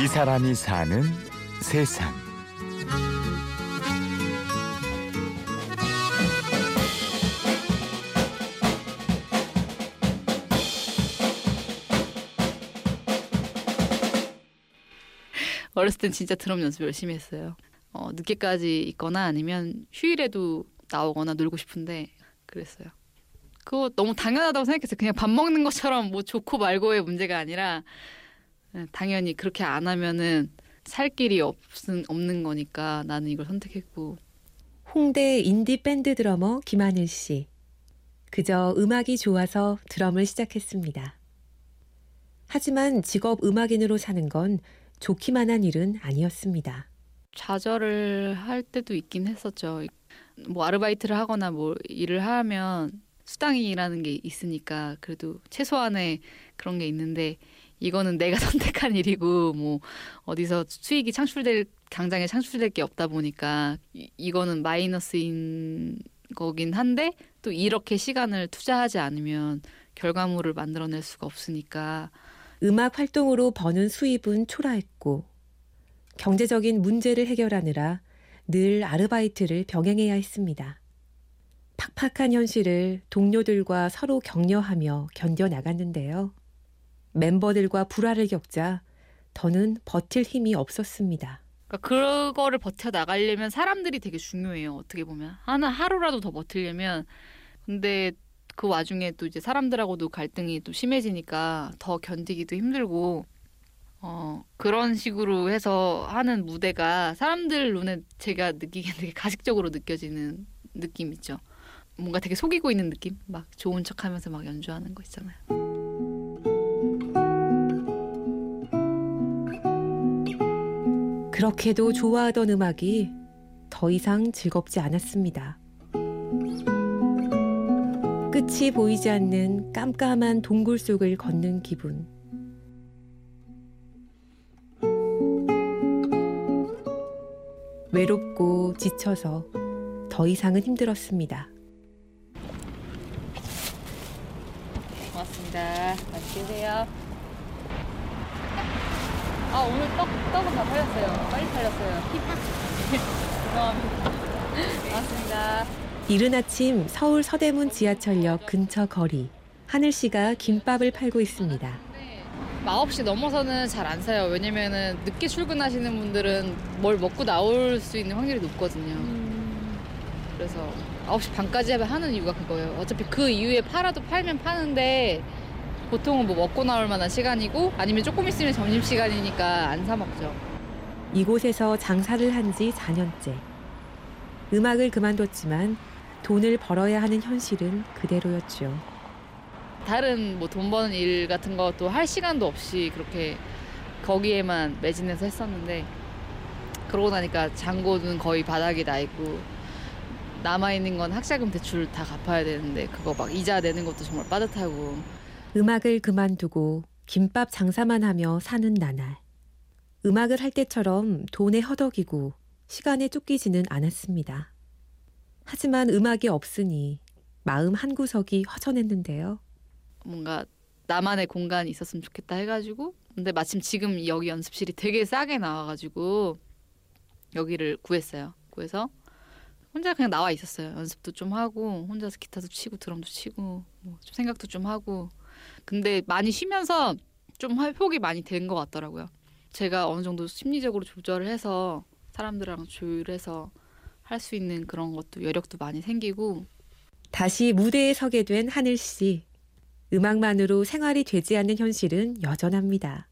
이 사람이 사는 세상. 어렸을 땐 진짜 드럼 연습 열심히 했어요. 어, 늦게까지 있거나 아니면 휴일에도 나오거나 놀고 싶은데 그랬어요. 그거 너무 당연하다고 생각했어요. 그냥 밥 먹는 것처럼 뭐 좋고 말고의 문제가 아니라 예, 당연히 그렇게 안 하면은 살 길이 없은, 없는 거니까 나는 이걸 선택했고 홍대 인디 밴드 드러머 김하늘 씨. 그저 음악이 좋아서 드럼을 시작했습니다. 하지만 직업 음악인으로 사는 건 좋기만 한 일은 아니었습니다. 좌절을 할 때도 있긴 했었죠. 뭐 아르바이트를 하거나 뭐 일을 하면 수당이라는 게 있으니까 그래도 최소한의 그런 게 있는데 이거는 내가 선택한 일이고 뭐 어디서 수익이 창출될 당장에 창출될 게 없다 보니까 이, 이거는 마이너스인 거긴 한데 또 이렇게 시간을 투자하지 않으면 결과물을 만들어낼 수가 없으니까 음악 활동으로 버는 수입은 초라했고 경제적인 문제를 해결하느라 늘 아르바이트를 병행해야 했습니다. 팍팍한 현실을 동료들과 서로 격려하며 견뎌 나갔는데요. 멤버들과 불화를 겪자 더는 버틸 힘이 없었습니다. 그러니까 그거를 버텨 나가려면 사람들이 되게 중요해요. 어떻게 보면 하나 하루라도 더 버틸려면 근데 그 와중에 또 이제 사람들하고도 갈등이 또 심해지니까 더 견디기도 힘들고 어 그런 식으로 해서 하는 무대가 사람들 눈에 제가 느끼기엔 되게 가식적으로 느껴지는 느낌 있죠. 뭔가 되게 속이고 있는 느낌? 막 좋은 척하면서 막 연주하는 거 있잖아요. 그렇게도 좋아하던 음악이 더 이상 즐겁지 않았습니다. 끝이 보이지 않는 깜깜한 동굴 속을 걷는 기분. 외롭고 지쳐서 더 이상은 힘들었습니다. 고맙습니다. 맛있게 드세요. 아 오늘 떡 떡은 다 팔렸어요. 빨리 팔렸어요. 죄송합니다. 고맙습니다. 이른 아침 서울 서대문 지하철역 근처 거리. 하늘 씨가 김밥을 팔고 있습니다. 9시 넘어서는 잘 안 사요. 왜냐면은 늦게 출근하시는 분들은 뭘 먹고 나올 수 있는 확률이 높거든요. 그래서 9시 반까지 하는 이유가 그거예요. 어차피 그 이후에 팔아도 팔면 파는데 보통은 뭐 먹고 나올 만한 시간이고 아니면 조금 있으면 점심 시간이니까 안 사 먹죠. 이곳에서 장사를 한 지 4년째. 음악을 그만뒀지만 돈을 벌어야 하는 현실은 그대로였죠. 다른 뭐 돈 버는 일 같은 것도 할 시간도 없이 그렇게 거기에만 매진해서 했었는데 그러고 나니까 잔고는 거의 바닥이 나 있고 남아 있는 건 학자금 대출 다 갚아야 되는데 그거 막 이자 내는 것도 정말 빠듯하고 음악을 그만두고 김밥 장사만 하며 사는 나날. 음악을 할 때처럼 돈에 허덕이고 시간에 쫓기지는 않았습니다. 하지만 음악이 없으니 마음 한구석이 허전했는데요. 뭔가 나만의 공간이 있었으면 좋겠다 해가지고 근데 마침 지금 여기 연습실이 되게 싸게 나와가지고 여기를 구했어요. 구해서 혼자 그냥 나와 있었어요. 연습도 좀 하고 혼자서 기타도 치고 드럼도 치고 뭐 좀 생각도 좀 하고 근데 많이 쉬면서 좀 회복이 많이 된 것 같더라고요. 제가 어느 정도 심리적으로 조절을 해서 사람들이랑 조율해서 할 수 있는 그런 것도 여력도 많이 생기고 다시 무대에 서게 된 하늘 씨. 음악만으로 생활이 되지 않는 현실은 여전합니다.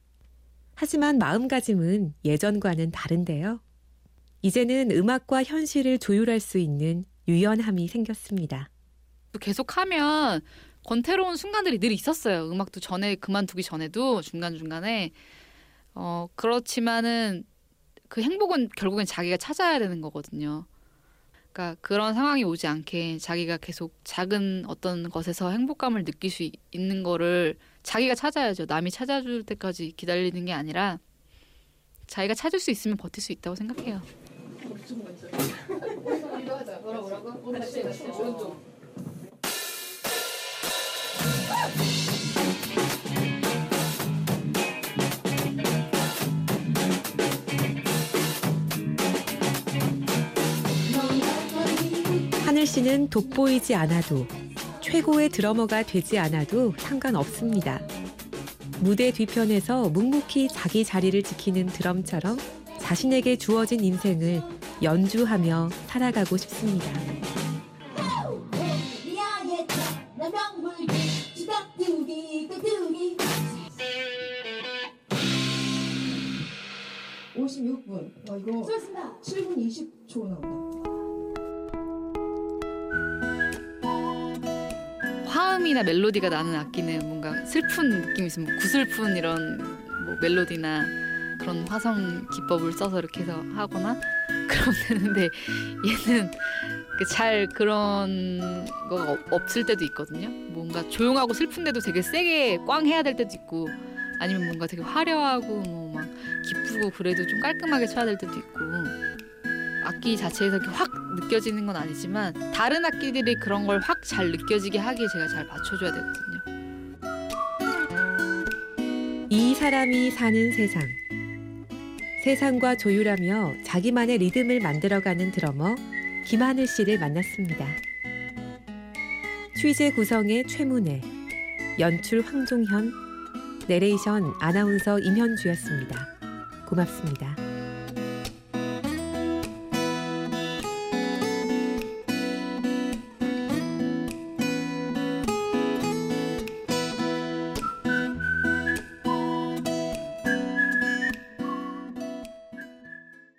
하지만 마음가짐은 예전과는 다른데요. 이제는 음악과 현실을 조율할 수 있는 유연함이 생겼습니다. 또 계속하면 권태로운 순간들이 늘 있었어요. 음악도 전에 그만두기 전에도 중간 중간에 어 그렇지만은 그 행복은 결국엔 자기가 찾아야 되는 거거든요. 그러니까 그런 상황이 오지 않게 자기가 계속 작은 어떤 것에서 행복감을 느낄 수 있는 거를 자기가 찾아야죠. 남이 찾아줄 때까지 기다리는 게 아니라 자기가 찾을 수 있으면 버틸 수 있다고 생각해요. 김하 늘 씨는 돋보이지 않아도 최고의 드러머가 되지 않아도 상관없습니다. 무대 뒤편에서 묵묵히 자기 자리를 지키는 드럼처럼 자신에게 주어진 인생을 연주하며 살아가고 싶습니다. 뚜두기 56분. 와 이거 쏘겠습니다 7분 20초 나온다. 화음이나 멜로디가 나는 악기는 뭔가 슬픈 느낌이 있으면 뭐 구슬픈 이런 뭐 멜로디나 그런 화성 기법을 써서 이렇게 해서 하거나 그러면 되는데 얘는 그잘 그런 거가 없- 없을 때도 있거든요. 뭔가 조용하고 슬픈데도 되게 세게 꽝 해야 될 때도 있고 아니면 뭔가 되게 화려하고 뭐 막 기쁘고 그래도 좀 깔끔하게 쳐야 될 때도 있고 악기 자체에서 이렇게 확 느껴지는 건 아니지만 다른 악기들이 그런 걸 확 잘 느껴지게 하기에 제가 잘 맞춰줘야 되거든요. 이 사람이 사는 세상. 세상과 조율하며 자기만의 리듬을 만들어가는 드러머 김하늘 씨를 만났습니다. 취재 구성의 최문혜, 연출 황종현, 내레이션 아나운서 임현주였습니다. 고맙습니다.